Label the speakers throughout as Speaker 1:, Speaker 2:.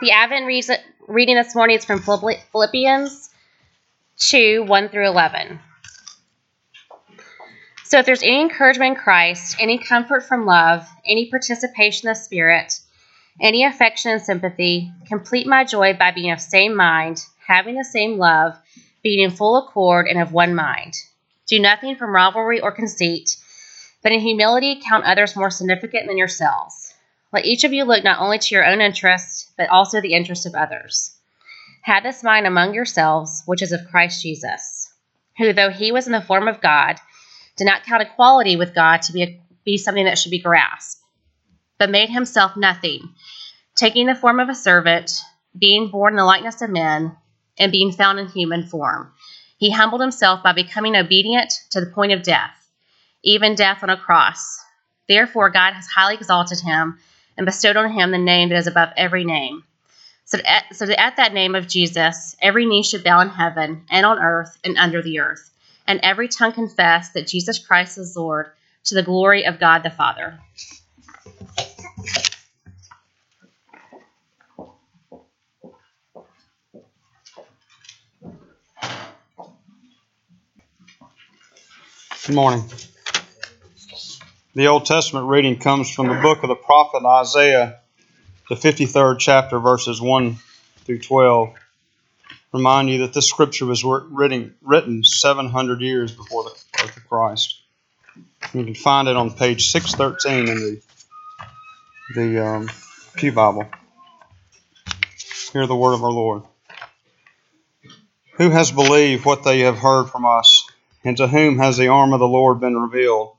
Speaker 1: The Advent reason, reading this morning is from Philippians 2 1 through 11. So, if there's any encouragement in Christ, any comfort from love, any participation of spirit, any affection and sympathy, complete my joy by being of the same mind, having the same love, being in full accord and of one mind. Do nothing from rivalry or conceit, but in humility count others more significant than yourselves. Let each of you look not only to your own interests, but also the interests of others. Have this mind among yourselves, which is of Christ Jesus, who, though he was in the form of God, did not count equality with God to be, a, be something that should be grasped, but made himself nothing, taking the form of a servant, being born in the likeness of men, and being found in human form. He humbled himself by becoming obedient to the point of death, even death on a cross. Therefore, God has highly exalted him and bestowed on him the name that is above every name. So, at, so that at that name of Jesus, every knee should bow in heaven and on earth and under the earth, and every tongue confess that Jesus Christ is Lord to the glory of God the Father.
Speaker 2: Good morning. The Old Testament reading comes from the book of the prophet Isaiah, the 53rd chapter, verses 1 through 12. Remind you that this scripture was written, written 700 years before the birth of Christ. You can find it on page 613 in the, the um, Pew Bible. Hear the word of our Lord. Who has believed what they have heard from us, and to whom has the arm of the Lord been revealed?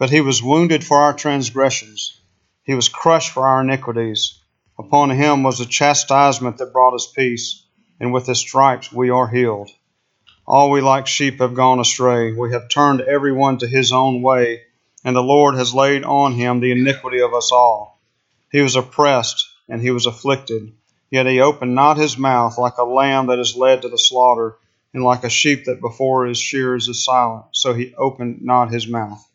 Speaker 2: But he was wounded for our transgressions, he was crushed for our iniquities. Upon him was the chastisement that brought us peace, and with his stripes we are healed. All we like sheep have gone astray. We have turned every one to his own way, and the Lord has laid on him the iniquity of us all. He was oppressed, and he was afflicted. Yet he opened not his mouth like a lamb that is led to the slaughter, and like a sheep that before his shears is silent, so he opened not his mouth.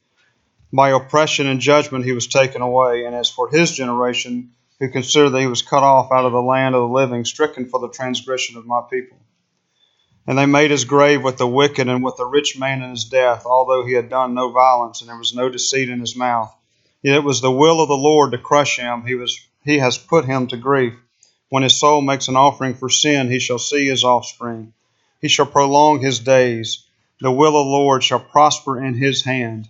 Speaker 2: By oppression and judgment he was taken away. And as for his generation, who considered that he was cut off out of the land of the living, stricken for the transgression of my people. And they made his grave with the wicked and with the rich man in his death, although he had done no violence and there was no deceit in his mouth. Yet it was the will of the Lord to crush him. He was he has put him to grief. When his soul makes an offering for sin, he shall see his offspring. He shall prolong his days. The will of the Lord shall prosper in his hand.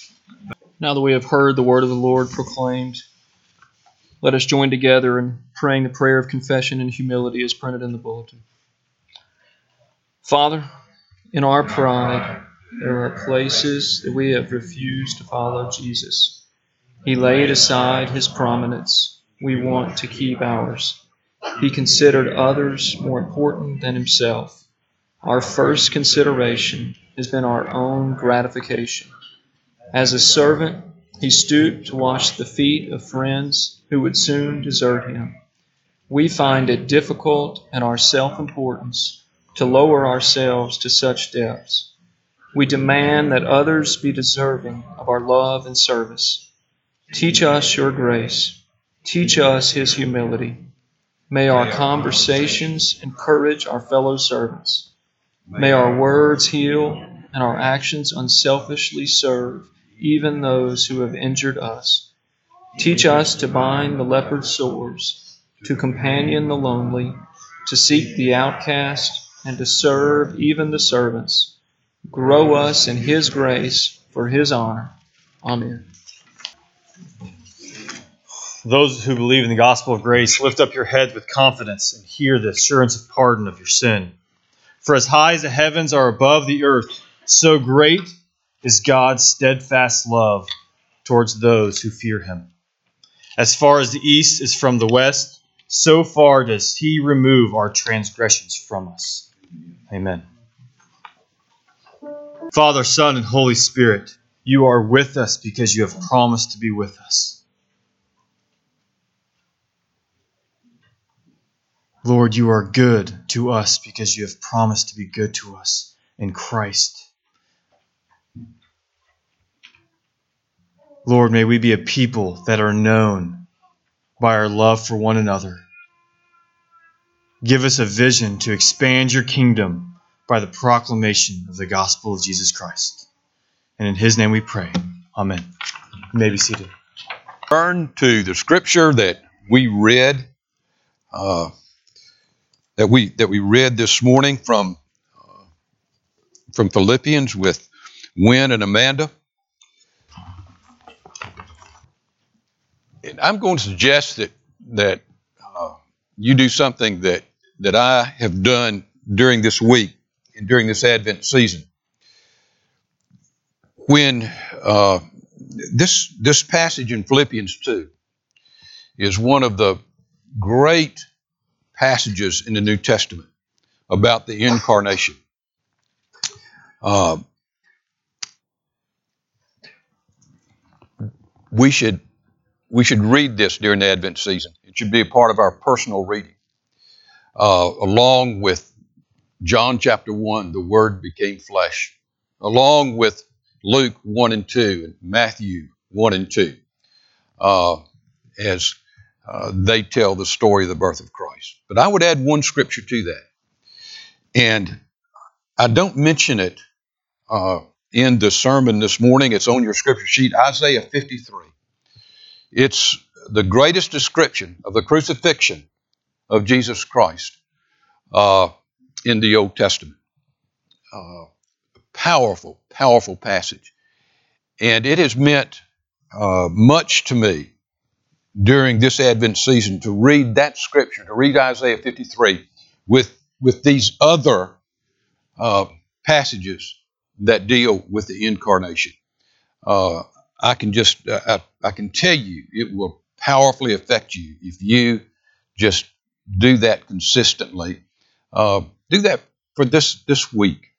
Speaker 3: Now that we have heard the word of the Lord proclaimed, let us join together in praying the prayer of confession and humility as printed in the bulletin. Father, in our pride, there are places that we have refused to follow Jesus. He laid aside his prominence. We want to keep ours. He considered others more important than himself. Our first consideration has been our own gratification. As a servant, he stooped to wash the feet of friends who would soon desert him. We find it difficult in our self importance to lower ourselves to such depths. We demand that others be deserving of our love and service. Teach us your grace. Teach us his humility. May our conversations encourage our fellow servants. May our words heal and our actions unselfishly serve even those who have injured us. Teach us to bind the leopard's sores, to companion the lonely, to seek the outcast, and to serve even the servants. Grow us in His grace for His honor. Amen.
Speaker 4: Those who believe in the gospel of grace, lift up your heads with confidence and hear the assurance of pardon of your sin. For as high as the heavens are above the earth, so great is God's steadfast love towards those who fear him. As far as the east is from the west, so far does he remove our transgressions from us. Amen. Father, Son, and Holy Spirit, you are with us because you have promised to be with us. Lord, you are good to us because you have promised to be good to us in Christ. Lord, may we be a people that are known by our love for one another. Give us a vision to expand your kingdom by the proclamation of the gospel of Jesus Christ. And in his name we pray. Amen. You may be seated.
Speaker 5: Turn to the scripture that we read. Uh, that we that we read this morning from uh, from Philippians with Win and Amanda. I'm going to suggest that that uh, you do something that that I have done during this week and during this Advent season. When uh, this this passage in Philippians two is one of the great passages in the New Testament about the incarnation. Uh, we should we should read this during the Advent season. It should be a part of our personal reading, uh, along with John chapter one, the Word became flesh, along with Luke one and two and Matthew one and two, uh, as uh, they tell the story of the birth of Christ. But I would add one scripture to that. And I don't mention it uh, in the sermon this morning. It's on your scripture sheet, Isaiah 53. It's the greatest description of the crucifixion of Jesus Christ uh, in the Old Testament. Uh, powerful, powerful passage. And it has meant uh, much to me during this Advent season to read that scripture, to read Isaiah 53 with, with these other uh, passages that deal with the incarnation. Uh, I can just, uh, I, I, can tell you, it will powerfully affect you if you just do that consistently. Uh, do that for this this week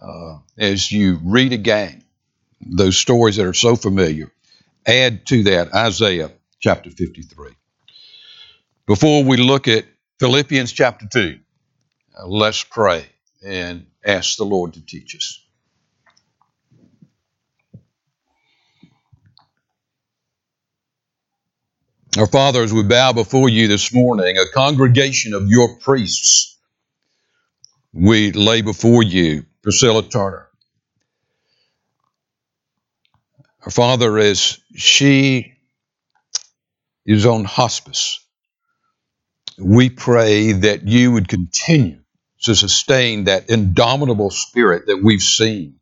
Speaker 5: uh, as you read again those stories that are so familiar. Add to that Isaiah chapter 53. Before we look at Philippians chapter 2, uh, let's pray and ask the Lord to teach us. Our Father, as we bow before you this morning, a congregation of your priests, we lay before you Priscilla Turner. Our Father, as she is on hospice. We pray that you would continue to sustain that indomitable spirit that we've seen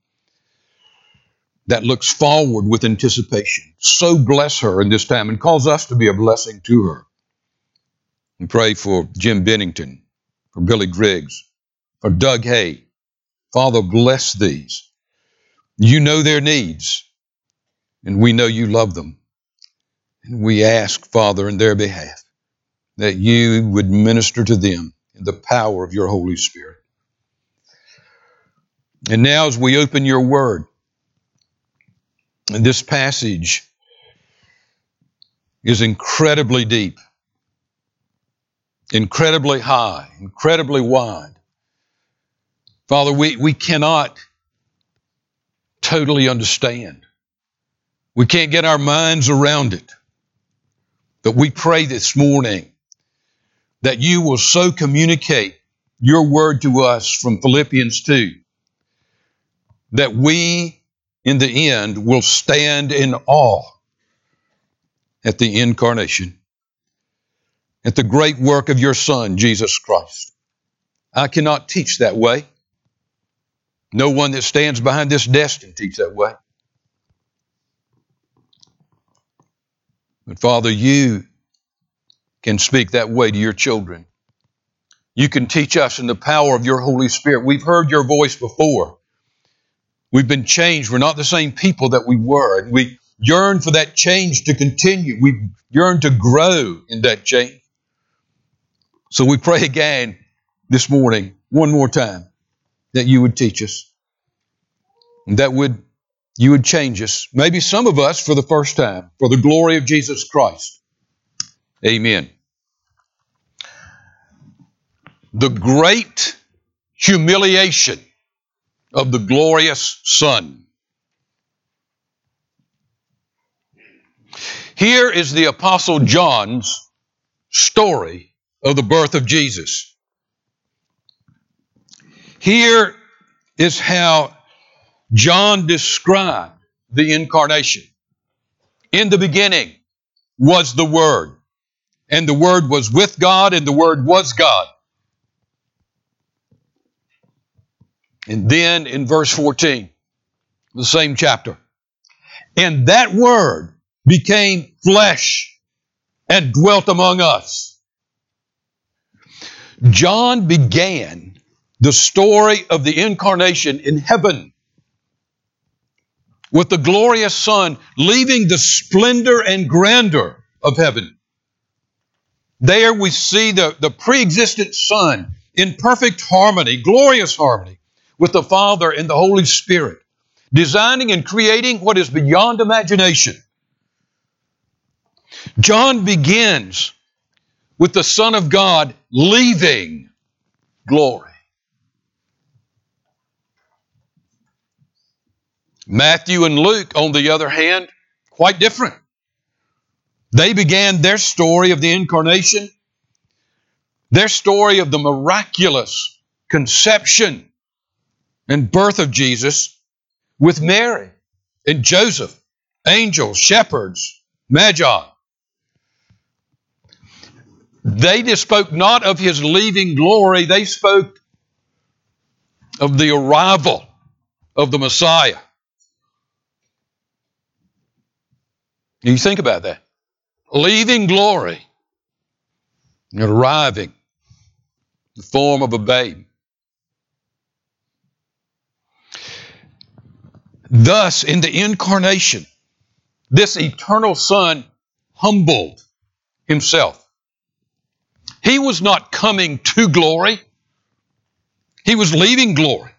Speaker 5: that looks forward with anticipation. So bless her in this time and cause us to be a blessing to her. We pray for Jim Bennington, for Billy Griggs, for Doug Hay. Father, bless these. You know their needs, and we know you love them. And we ask, Father, in their behalf, that you would minister to them in the power of your Holy Spirit. And now, as we open your word, this passage is incredibly deep, incredibly high, incredibly wide. Father, we, we cannot totally understand. We can't get our minds around it. But we pray this morning that you will so communicate your word to us from Philippians 2 that we, in the end, will stand in awe at the incarnation, at the great work of your Son, Jesus Christ. I cannot teach that way. No one that stands behind this desk can teach that way. But Father, you can speak that way to your children. You can teach us in the power of your Holy Spirit. We've heard your voice before. We've been changed. We're not the same people that we were. And we yearn for that change to continue. We yearn to grow in that change. So we pray again this morning, one more time, that you would teach us. And that would you would change us. Maybe some of us for the first time, for the glory of Jesus Christ. Amen. The great humiliation of the glorious Son. Here is the Apostle John's story of the birth of Jesus. Here is how John described the incarnation. In the beginning was the Word, and the Word was with God, and the Word was God. And then in verse 14, the same chapter, and that Word became flesh and dwelt among us. John began the story of the incarnation in heaven with the glorious Son leaving the splendor and grandeur of heaven. There we see the, the pre existent Son in perfect harmony, glorious harmony with the Father and the Holy Spirit, designing and creating what is beyond imagination. John begins with the Son of God leaving glory. Matthew and Luke, on the other hand, quite different. They began their story of the incarnation, their story of the miraculous conception and birth of Jesus with Mary and Joseph, angels, shepherds, magi. They just spoke not of his leaving glory, they spoke of the arrival of the Messiah. You think about that. Leaving glory and arriving in the form of a babe. Thus, in the incarnation, this eternal Son humbled himself. He was not coming to glory, he was leaving glory.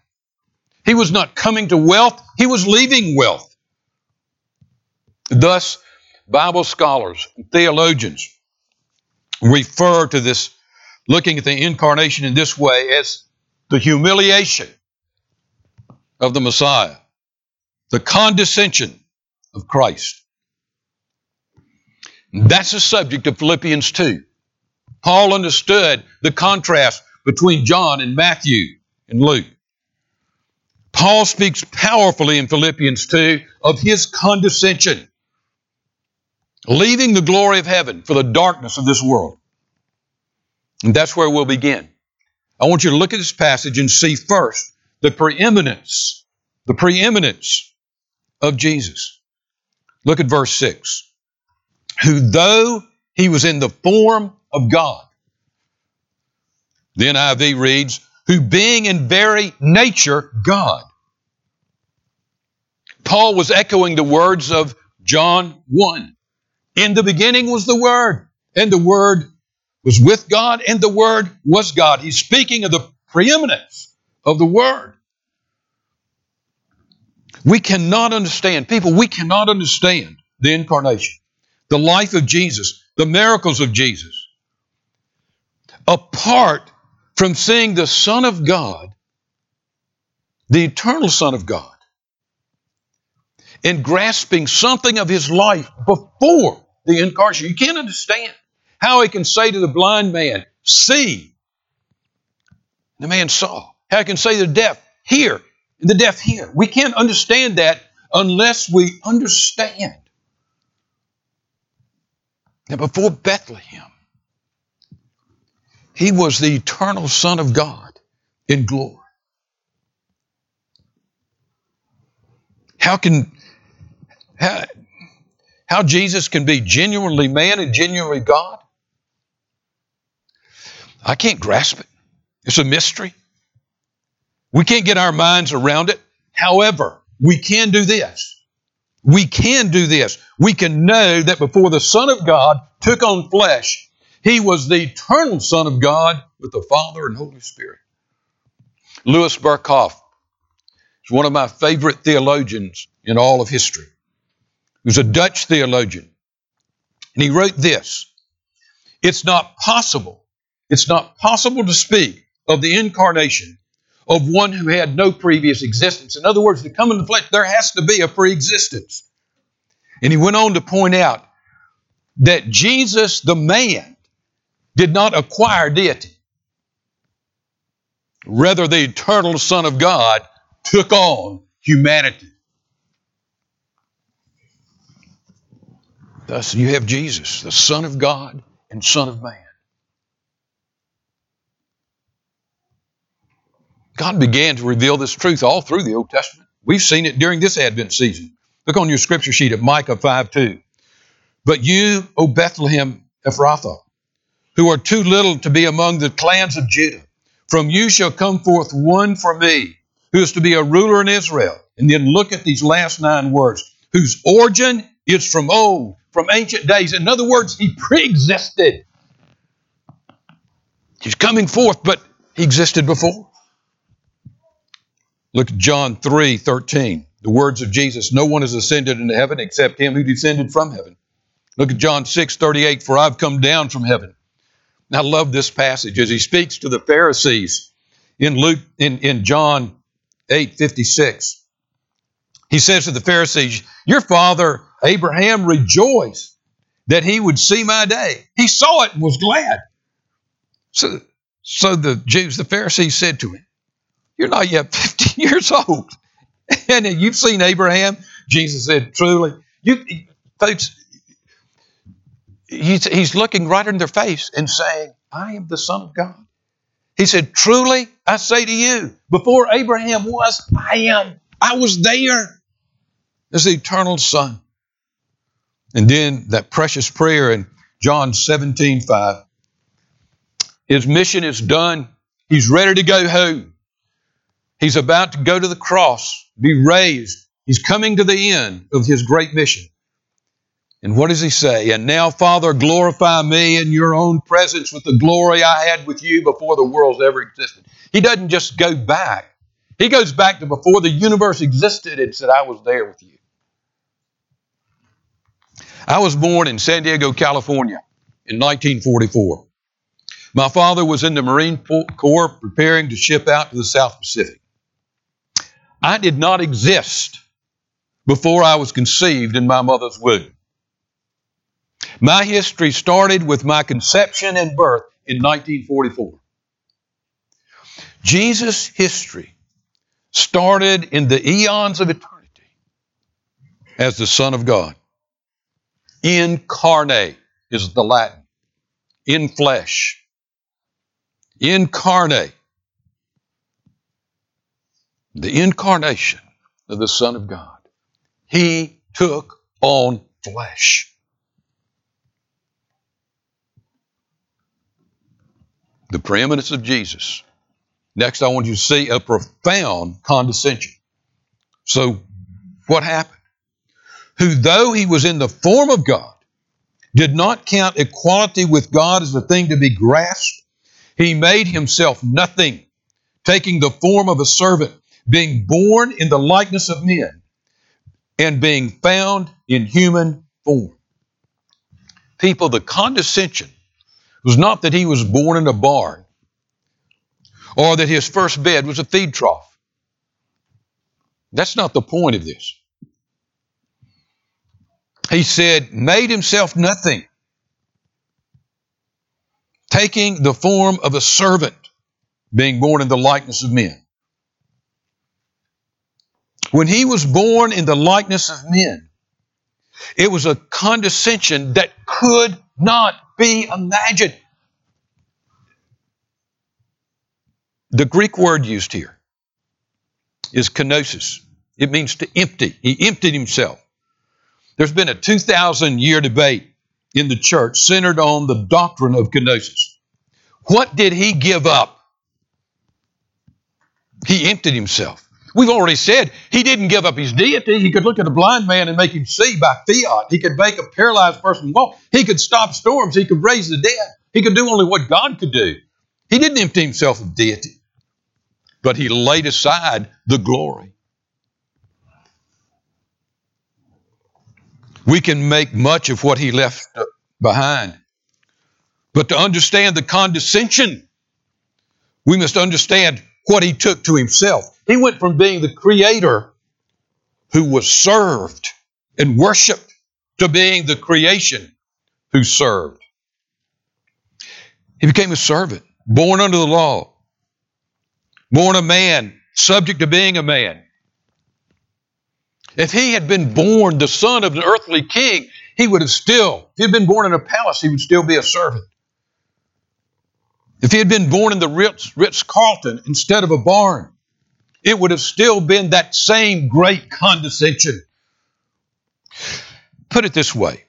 Speaker 5: He was not coming to wealth, he was leaving wealth. Thus, Bible scholars, theologians refer to this, looking at the incarnation in this way, as the humiliation of the Messiah, the condescension of Christ. That's the subject of Philippians 2. Paul understood the contrast between John and Matthew and Luke. Paul speaks powerfully in Philippians 2 of his condescension leaving the glory of heaven for the darkness of this world. And that's where we'll begin. I want you to look at this passage and see first the preeminence, the preeminence of Jesus. Look at verse 6. Who, though he was in the form of God, the NIV reads, who being in very nature God. Paul was echoing the words of John 1. In the beginning was the Word, and the Word was with God, and the Word was God. He's speaking of the preeminence of the Word. We cannot understand, people, we cannot understand the incarnation, the life of Jesus, the miracles of Jesus, apart from seeing the Son of God, the eternal Son of God, and grasping something of His life before the incarnation. You can't understand how he can say to the blind man, See. The man saw. How he can say to the deaf, Hear. And the deaf hear. We can't understand that unless we understand that before Bethlehem, he was the eternal Son of God. in glory. How can how, how Jesus can be genuinely man and genuinely God? I can't grasp it. It's a mystery. We can't get our minds around it. However, we can do this. We can do this. We can know that before the Son of God took on flesh, he was the eternal Son of God with the Father and Holy Spirit. Louis Berkhof is one of my favorite theologians in all of history. He was a Dutch theologian. And he wrote this It's not possible, it's not possible to speak of the incarnation of one who had no previous existence. In other words, to come in the flesh, there has to be a pre existence. And he went on to point out that Jesus, the man, did not acquire deity. Rather, the eternal Son of God took on humanity. Thus, you have Jesus, the Son of God and Son of Man. God began to reveal this truth all through the Old Testament. We've seen it during this Advent season. Look on your scripture sheet at Micah 5 2. But you, O Bethlehem Ephrathah, who are too little to be among the clans of Judah, from you shall come forth one for me, who is to be a ruler in Israel. And then look at these last nine words, whose origin is from old, from ancient days. In other words, he pre existed. He's coming forth, but he existed before. Look at John 3 13. The words of Jesus No one has ascended into heaven except him who descended from heaven. Look at John 6 38. For I've come down from heaven. I love this passage as he speaks to the Pharisees in Luke in, in John 8 56. He says to the Pharisees, Your father Abraham rejoiced that he would see my day. He saw it and was glad. So, so the Jews, the Pharisees said to him, You're not yet 50 years old. And you've seen Abraham. Jesus said, Truly, you folks, he's, he's looking right in their face and saying, I am the Son of God. He said, Truly, I say to you, before Abraham was, I am. I was there as the eternal Son. And then that precious prayer in John 17 5. His mission is done. He's ready to go home. He's about to go to the cross, be raised. He's coming to the end of his great mission. And what does he say? And now, Father, glorify me in your own presence with the glory I had with you before the world's ever existed. He doesn't just go back, he goes back to before the universe existed and said, I was there with you. I was born in San Diego, California in 1944. My father was in the Marine Corps preparing to ship out to the South Pacific. I did not exist before I was conceived in my mother's womb. My history started with my conception and birth in 1944. Jesus' history started in the eons of eternity as the Son of God. Incarnate is the Latin. In flesh. Incarnate. The incarnation of the Son of God. He took on flesh. The preeminence of Jesus. Next, I want you to see a profound condescension. So, what happened? who, though he was in the form of God, did not count equality with God as a thing to be grasped. He made himself nothing, taking the form of a servant, being born in the likeness of men, and being found in human form. People, the condescension was not that he was born in a barn or that his first bed was a feed trough. That's not the point of this he said, made himself nothing, taking the form of a servant, being born in the likeness of men. When he was born in the likeness of men, it was a condescension that could not be imagined. The Greek word used here is kenosis. It means to empty. He emptied himself. There's been a 2,000 year debate in the church centered on the doctrine of kenosis. What did he give up? He emptied himself. We've already said he didn't give up his deity. He could look at a blind man and make him see by fiat. He could make a paralyzed person walk. He could stop storms. He could raise the dead. He could do only what God could do. He didn't empty himself of deity, but he laid aside the glory. We can make much of what he left behind. But to understand the condescension, we must understand what he took to himself. He went from being the creator who was served and worshiped to being the creation who served. He became a servant, born under the law, born a man, subject to being a man. If he had been born the son of an earthly king, he would have still, if he had been born in a palace, he would still be a servant. If he had been born in the Ritz, Ritz Carlton instead of a barn, it would have still been that same great condescension. Put it this way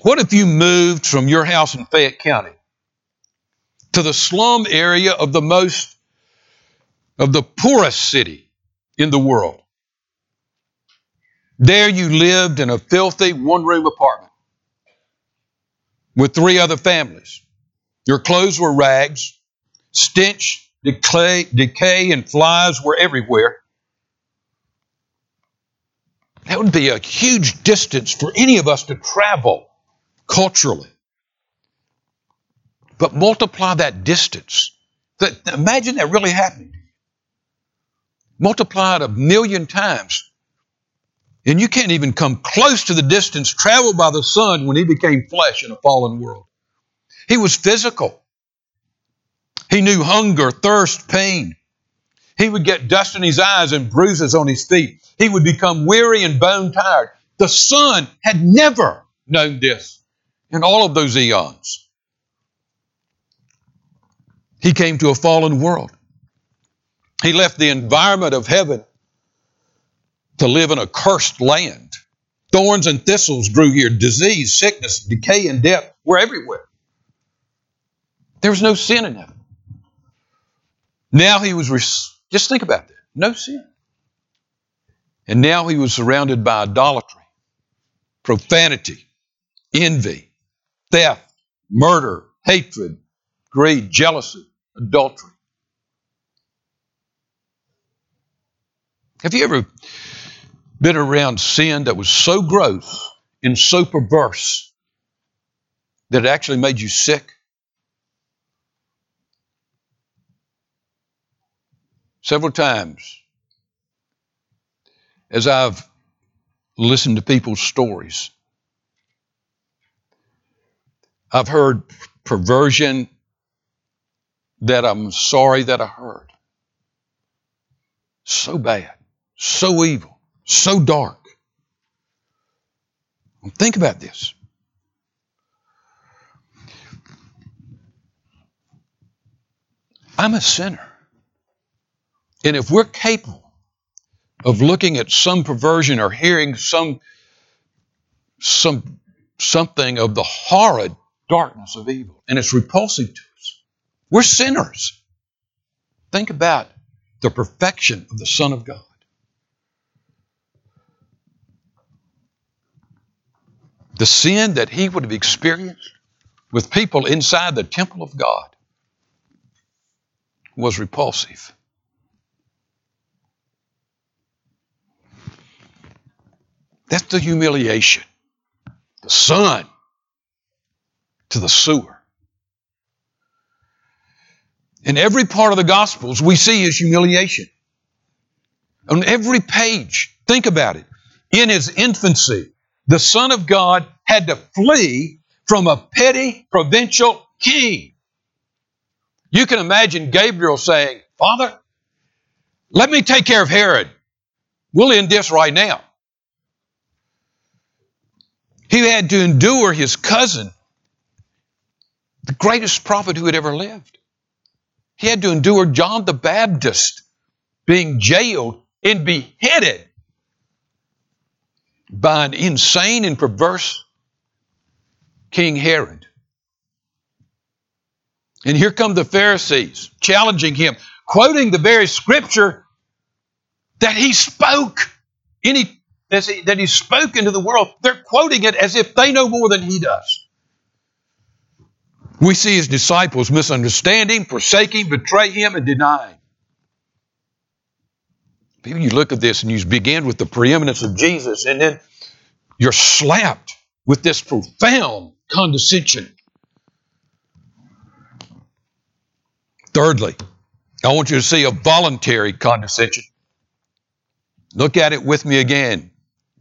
Speaker 5: What if you moved from your house in Fayette County to the slum area of the most, of the poorest city in the world? There you lived in a filthy one room apartment with three other families. Your clothes were rags, stench, decay, decay, and flies were everywhere. That would be a huge distance for any of us to travel culturally. But multiply that distance. That, imagine that really happened. Multiply it a million times and you can't even come close to the distance traveled by the Son when he became flesh in a fallen world. He was physical. He knew hunger, thirst, pain. He would get dust in his eyes and bruises on his feet. He would become weary and bone tired. The Son had never known this in all of those eons. He came to a fallen world. He left the environment of heaven to live in a cursed land. Thorns and thistles grew here. Disease, sickness, decay, and death were everywhere. There was no sin in heaven. Now he was, res- just think about that no sin. And now he was surrounded by idolatry, profanity, envy, theft, murder, hatred, greed, jealousy, adultery. Have you ever been around sin that was so gross and so perverse that it actually made you sick? Several times, as I've listened to people's stories, I've heard perversion that I'm sorry that I heard. So bad, so evil so dark. Think about this. I'm a sinner. And if we're capable of looking at some perversion or hearing some, some something of the horrid darkness of evil, and it's repulsive to us, we're sinners. Think about the perfection of the Son of God. the sin that he would have experienced with people inside the temple of God was repulsive. That's the humiliation. The son to the sewer. In every part of the Gospels, we see his humiliation. On every page, think about it. In his infancy, the Son of God had to flee from a petty provincial king. You can imagine Gabriel saying, Father, let me take care of Herod. We'll end this right now. He had to endure his cousin, the greatest prophet who had ever lived. He had to endure John the Baptist being jailed and beheaded by an insane and perverse King Herod. And here come the Pharisees challenging him, quoting the very scripture that he spoke. Any that he spoke into the world, they're quoting it as if they know more than he does. We see his disciples misunderstand him, forsake him, betray him, and deny him. People, you look at this and you begin with the preeminence of Jesus, and then you're slapped with this profound condescension. Thirdly, I want you to see a voluntary condescension. Look at it with me again,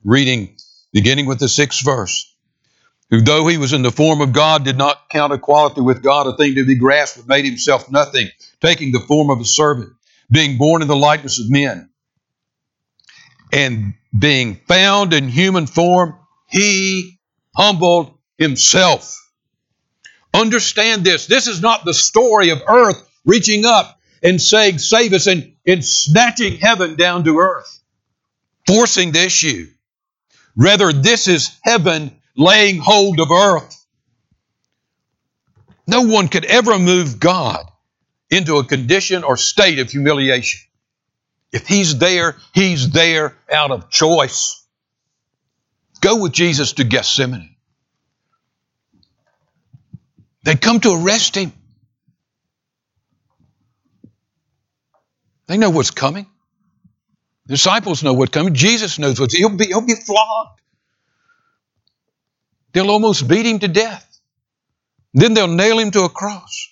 Speaker 5: reading beginning with the sixth verse. Who, though he was in the form of God, did not count equality with God a thing to be grasped, but made himself nothing, taking the form of a servant, being born in the likeness of men. And being found in human form, he humbled himself. Understand this. This is not the story of earth reaching up and saying, Save us, and, and snatching heaven down to earth, forcing the issue. Rather, this is heaven laying hold of earth. No one could ever move God into a condition or state of humiliation. If He's there, He's there out of choice. Go with Jesus to Gethsemane. They come to arrest Him. They know what's coming. Disciples know what's coming. Jesus knows what's he'll be, he'll be flogged. They'll almost beat him to death. Then they'll nail him to a cross.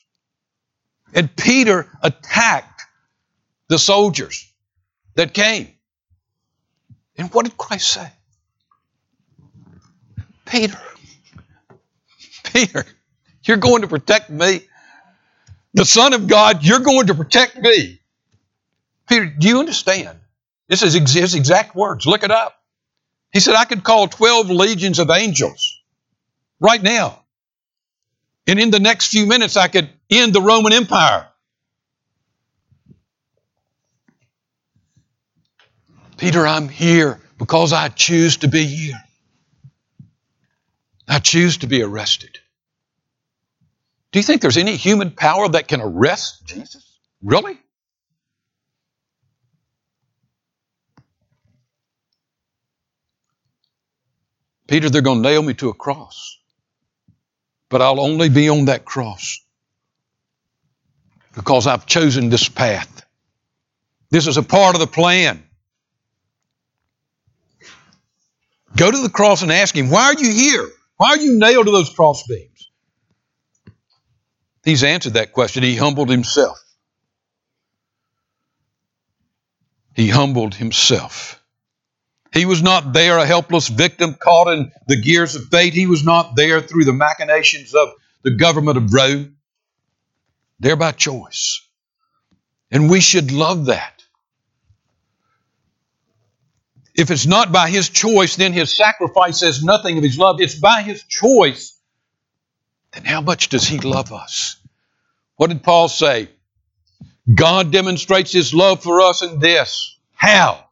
Speaker 5: And Peter attacked the soldiers that came. And what did Christ say? Peter, Peter, you're going to protect me. The Son of God, you're going to protect me. Peter, do you understand? This is his exact words. Look it up. He said, I could call 12 legions of angels right now. And in the next few minutes, I could end the Roman Empire. Peter, I'm here because I choose to be here. I choose to be arrested. Do you think there's any human power that can arrest Jesus? Really? Peter, they're going to nail me to a cross but I'll only be on that cross because I've chosen this path. This is a part of the plan. Go to the cross and ask Him, Why are you here? Why are you nailed to those cross beams? He's answered that question. He humbled Himself. He humbled Himself. He was not there a helpless victim caught in the gears of fate. He was not there through the machinations of the government of Rome. There by choice. And we should love that. If it's not by his choice, then his sacrifice says nothing of his love. It's by his choice. Then how much does he love us? What did Paul say? God demonstrates his love for us in this. How?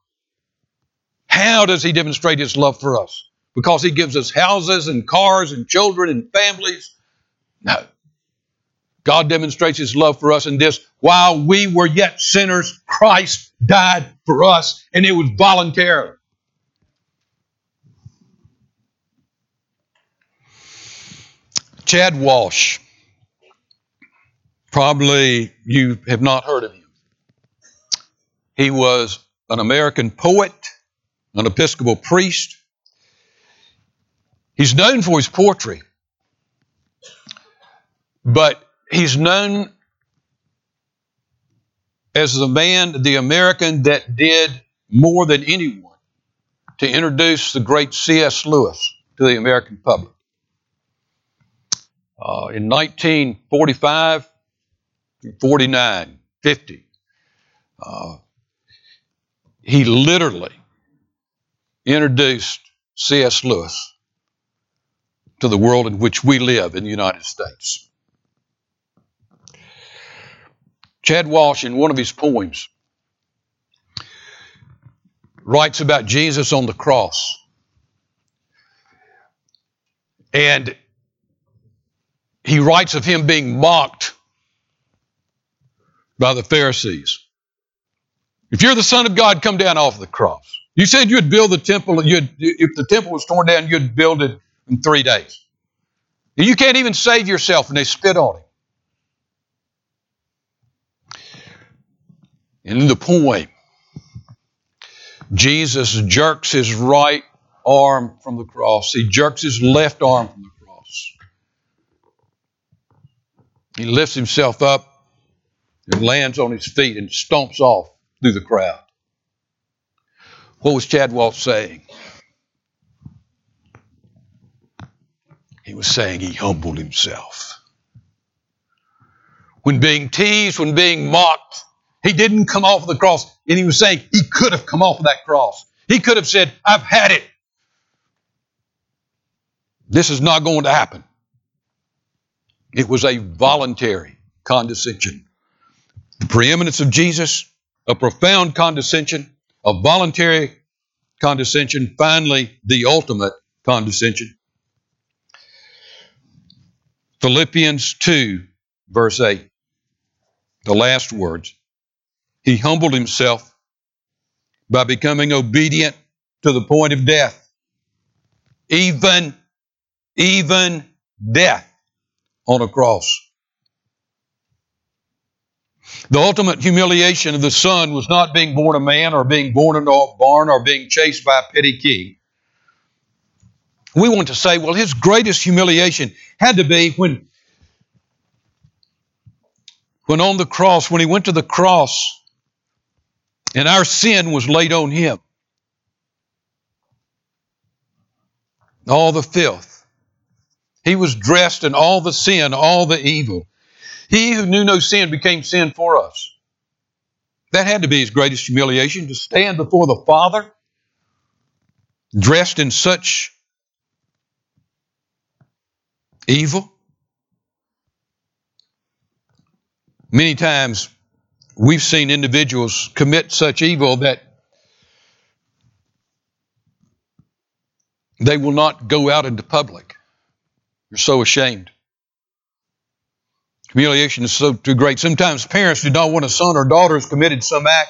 Speaker 5: How does He demonstrate His love for us? Because He gives us houses and cars and children and families? No. God demonstrates His love for us in this while we were yet sinners, Christ died for us, and it was voluntary. Chad Walsh. Probably you have not heard of him. He was an American poet an Episcopal priest. He's known for his poetry, but he's known as the man, the American that did more than anyone to introduce the great C.S. Lewis to the American public. Uh, in 1945, 49, 50, uh, he literally introduced C.S. Lewis to the world in which we live in the United States. Chad Walsh, in one of his poems, writes about Jesus on the cross. And he writes of him being mocked by the Pharisees. If you're the Son of God, come down off the cross. You said you'd build the temple, you'd, if the temple was torn down, you'd build it in three days. You can't even save yourself, and they spit on him. And in the poem, Jesus jerks his right arm from the cross. He jerks his left arm from the cross. He lifts himself up and lands on his feet and stomps off through the crowd. What was Chad Walsh saying? He was saying he humbled himself. When being teased, when being mocked, he didn't come off of the cross. And he was saying he could have come off of that cross. He could have said, I've had it. This is not going to happen. It was a voluntary condescension. The preeminence of Jesus, a profound condescension, a voluntary condescension, finally, the ultimate condescension. Philippians 2, verse 8, the last words. He humbled himself by becoming obedient to the point of death, even, even death on a cross. The ultimate humiliation of the Son was not being born a man or being born in a barn or being chased by a petty king. We want to say, well, his greatest humiliation had to be when, when on the cross, when he went to the cross and our sin was laid on him. All the filth. He was dressed in all the sin, all the evil. He who knew no sin became sin for us. That had to be his greatest humiliation to stand before the Father dressed in such evil. Many times we've seen individuals commit such evil that they will not go out into public. They're so ashamed. Humiliation is so too great. Sometimes parents do not want a son or daughter has committed some act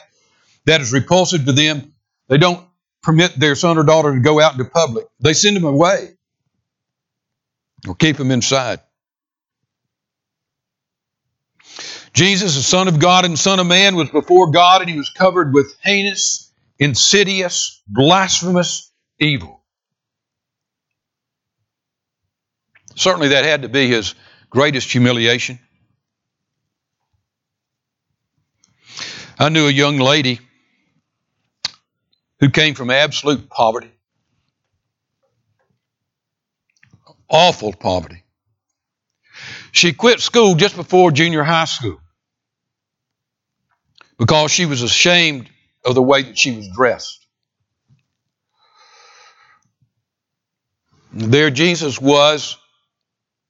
Speaker 5: that is repulsive to them. They don't permit their son or daughter to go out into public. They send them away or keep them inside. Jesus, the Son of God and Son of Man, was before God and he was covered with heinous, insidious, blasphemous evil. Certainly that had to be his greatest humiliation. I knew a young lady who came from absolute poverty, awful poverty. She quit school just before junior high school because she was ashamed of the way that she was dressed. There Jesus was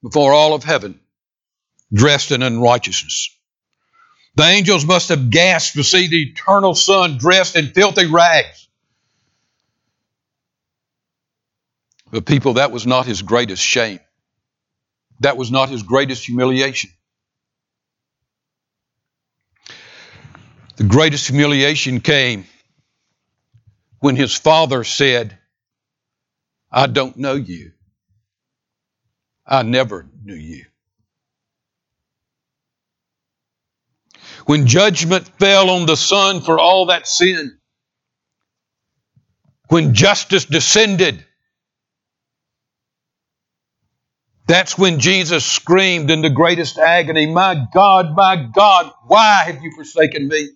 Speaker 5: before all of heaven, dressed in unrighteousness. The angels must have gasped to see the eternal Son dressed in filthy rags. But, people, that was not his greatest shame. That was not his greatest humiliation. The greatest humiliation came when his father said, I don't know you. I never knew you. When judgment fell on the Son for all that sin, when justice descended, that's when Jesus screamed in the greatest agony, My God, my God, why have you forsaken me?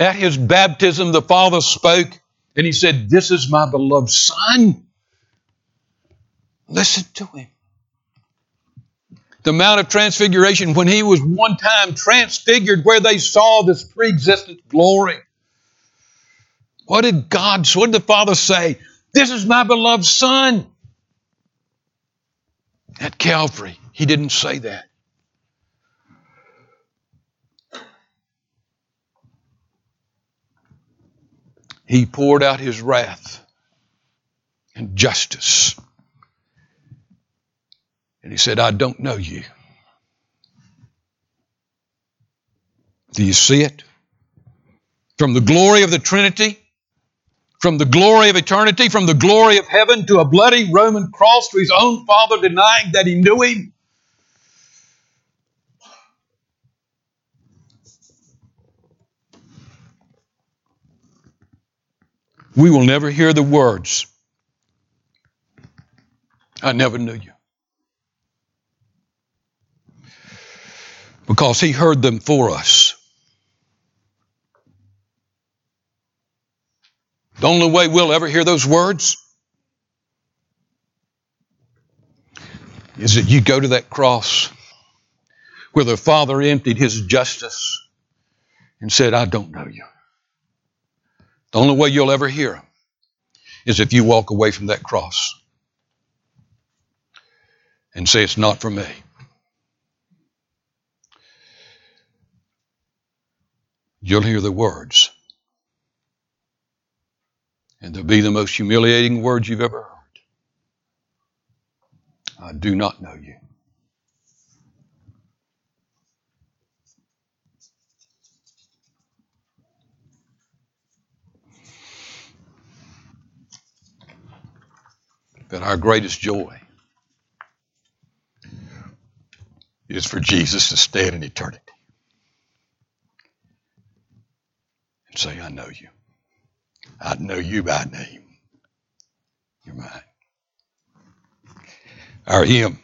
Speaker 5: At his baptism, the Father spoke and he said, This is my beloved Son. Listen to him the Mount of Transfiguration when he was one time transfigured where they saw this preexistent glory. What did God, what did the Father say? This is my beloved Son. At Calvary, he didn't say that. He poured out his wrath and justice and he said, I don't know you. Do you see it? From the glory of the Trinity, from the glory of eternity, from the glory of heaven to a bloody Roman cross to his own father denying that he knew him. We will never hear the words, I never knew you. Because he heard them for us. The only way we'll ever hear those words is that you go to that cross where the Father emptied his justice and said, I don't know you. The only way you'll ever hear is if you walk away from that cross and say, It's not for me. You'll hear the words. And they'll be the most humiliating words you've ever heard. I do not know you. But our greatest joy is for Jesus to stand in eternity say, I know you. I know you by name. You're mine. Our hymn